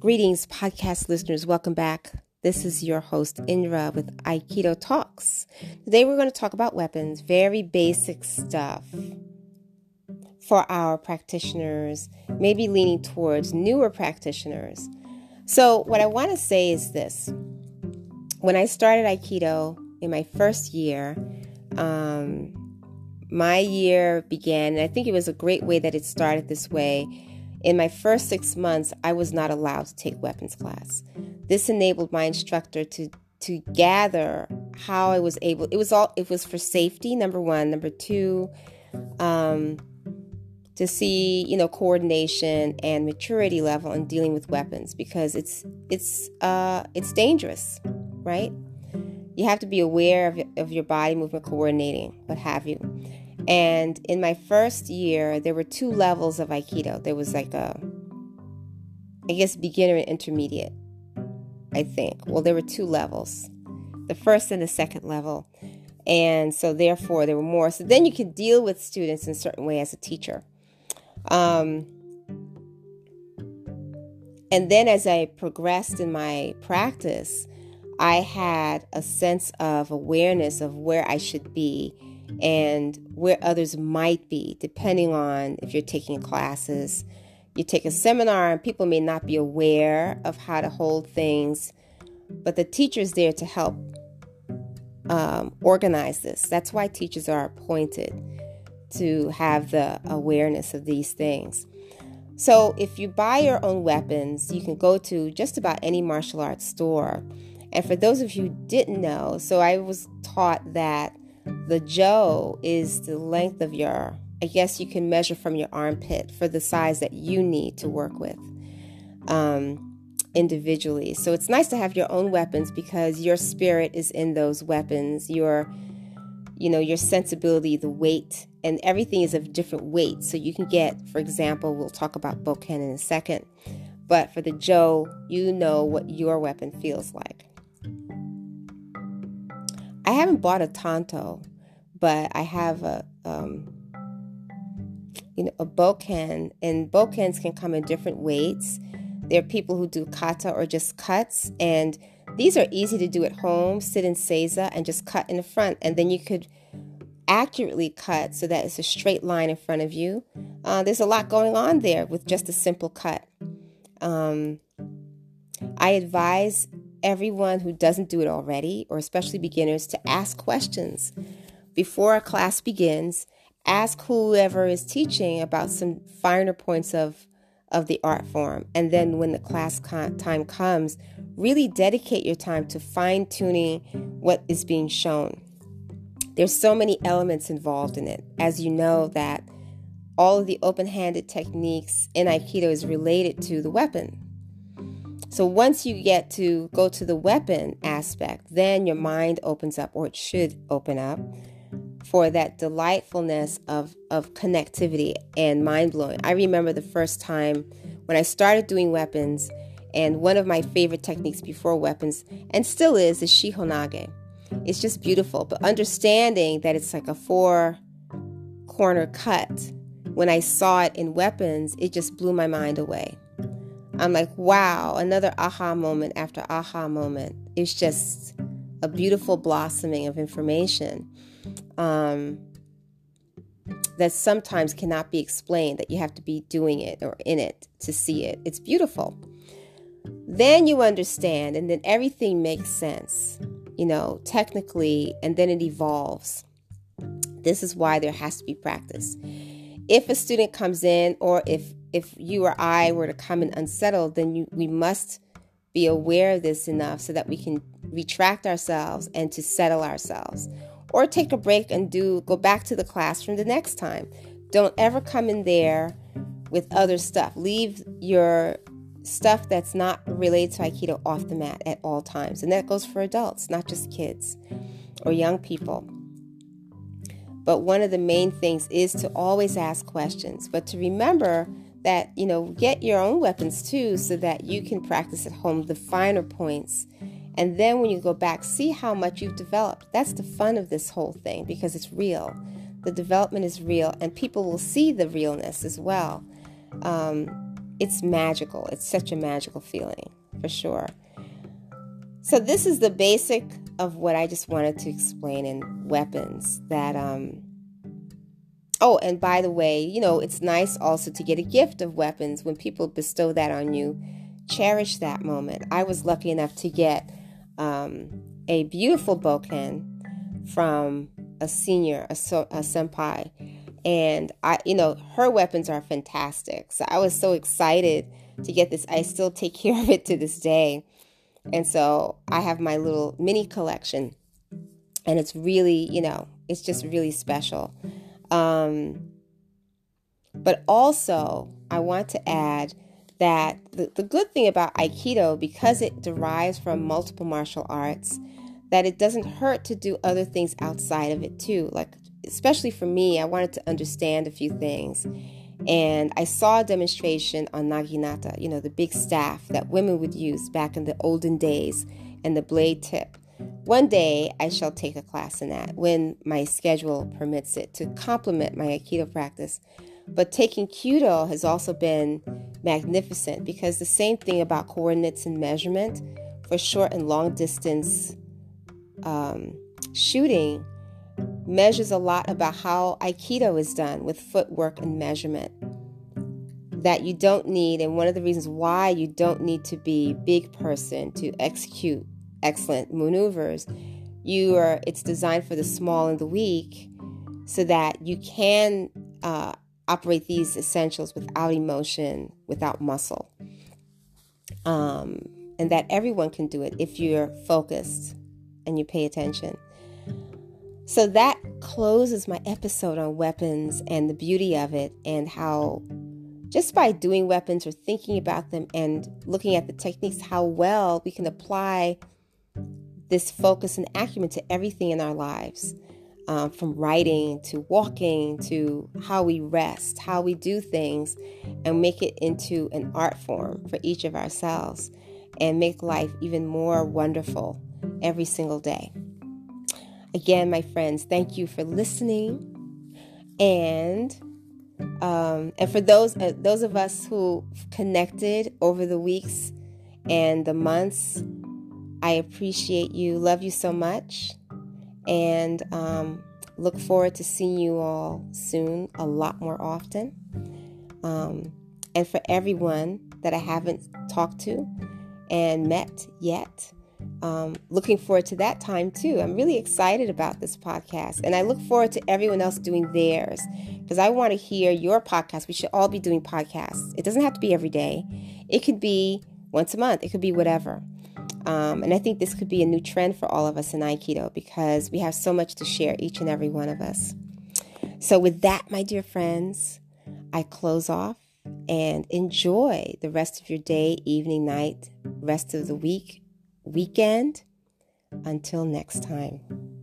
Greetings, podcast listeners. Welcome back. This is your host, Indra, with Aikido Talks. Today we're going to talk about weapons, very basic stuff for our practitioners, maybe leaning towards newer practitioners. So, what I want to say is this when I started Aikido in my first year, um, my year began, and I think it was a great way that it started this way in my first six months, I was not allowed to take weapons class. This enabled my instructor to to gather how I was able. It was all. It was for safety. Number one. Number two, um, to see you know coordination and maturity level in dealing with weapons because it's it's uh it's dangerous, right? You have to be aware of, of your body movement coordinating, what have you. And in my first year, there were two levels of Aikido. There was like a, I guess, beginner and intermediate, I think. Well, there were two levels the first and the second level. And so, therefore, there were more. So then you could deal with students in a certain way as a teacher. Um, and then as I progressed in my practice, I had a sense of awareness of where I should be and where others might be, depending on if you're taking classes. You take a seminar, and people may not be aware of how to hold things, but the teacher is there to help um, organize this. That's why teachers are appointed to have the awareness of these things. So, if you buy your own weapons, you can go to just about any martial arts store. And for those of you didn't know, so I was taught that the jo is the length of your, I guess you can measure from your armpit for the size that you need to work with um, individually. So it's nice to have your own weapons because your spirit is in those weapons. Your, you know, your sensibility, the weight, and everything is of different weight. So you can get, for example, we'll talk about Bokken in a second. But for the jo you know what your weapon feels like. I haven't bought a Tanto, but I have a um, you know a bokken, and bokkens can come in different weights. There are people who do kata or just cuts, and these are easy to do at home. Sit in seiza and just cut in the front, and then you could accurately cut so that it's a straight line in front of you. Uh, there's a lot going on there with just a simple cut. Um, I advise everyone who doesn't do it already, or especially beginners, to ask questions. Before a class begins, ask whoever is teaching about some finer points of, of the art form. And then when the class time comes, really dedicate your time to fine tuning what is being shown. There's so many elements involved in it. As you know, that all of the open handed techniques in Aikido is related to the weapon, so once you get to go to the weapon aspect, then your mind opens up, or it should open up, for that delightfulness of, of connectivity and mind blowing. I remember the first time when I started doing weapons, and one of my favorite techniques before weapons, and still is, is Shihonage. It's just beautiful, but understanding that it's like a four corner cut, when I saw it in weapons, it just blew my mind away. I'm like, wow, another aha moment after aha moment. It's just a beautiful blossoming of information um, that sometimes cannot be explained, that you have to be doing it or in it to see it. It's beautiful. Then you understand, and then everything makes sense, you know, technically, and then it evolves. This is why there has to be practice. If a student comes in, or if if you or I were to come in unsettled, then you, we must be aware of this enough so that we can retract ourselves and to settle ourselves. Or take a break and do go back to the classroom the next time. Don't ever come in there with other stuff. Leave your stuff that's not related to Aikido off the mat at all times. And that goes for adults, not just kids or young people. But one of the main things is to always ask questions, but to remember that you know get your own weapons too so that you can practice at home the finer points and then when you go back see how much you've developed that's the fun of this whole thing because it's real the development is real and people will see the realness as well um, it's magical. It's such a magical feeling for sure. So this is the basic of what I just wanted to explain in weapons that um Oh, and by the way, you know, it's nice also to get a gift of weapons when people bestow that on you. Cherish that moment. I was lucky enough to get um, a beautiful bokken from a senior, a, so, a senpai, and I, you know, her weapons are fantastic. So I was so excited to get this. I still take care of it to this day, and so I have my little mini collection, and it's really, you know, it's just really special. Um, but also, I want to add that the, the good thing about Aikido, because it derives from multiple martial arts, that it doesn't hurt to do other things outside of it too. Like, especially for me, I wanted to understand a few things. And I saw a demonstration on naginata, you know, the big staff that women would use back in the olden days, and the blade tip. One day I shall take a class in that when my schedule permits it to complement my Aikido practice. But taking Kyudo has also been magnificent because the same thing about coordinates and measurement for short and long distance um, shooting measures a lot about how Aikido is done with footwork and measurement. That you don't need, and one of the reasons why you don't need to be big person to execute excellent maneuvers. You are it's designed for the small and the weak, so that you can uh, operate these essentials without emotion, without muscle, um, and that everyone can do it if you're focused and you pay attention. So that closes my episode on weapons and the beauty of it, and how just by doing weapons or thinking about them and looking at the techniques, how well we can apply this focus and acumen to everything in our lives. Um, from writing to walking to how we rest, how we do things, and make it into an art form for each of ourselves and make life even more wonderful every single day. Again, my friends, thank you for listening. And um, and for those uh, those of us who connected over the weeks and the months I appreciate you, love you so much, and um, look forward to seeing you all soon, a lot more often. Um, and for everyone that I haven't talked to and met yet, um, looking forward to that time too. I'm really excited about this podcast, and I look forward to everyone else doing theirs because I want to hear your podcast. We should all be doing podcasts. It doesn't have to be every day, it could be once a month, it could be whatever. Um, and I think this could be a new trend for all of us in Aikido because we have so much to share, each and every one of us. So, with that, my dear friends, I close off and enjoy the rest of your day, evening, night, rest of the week, weekend. Until next time.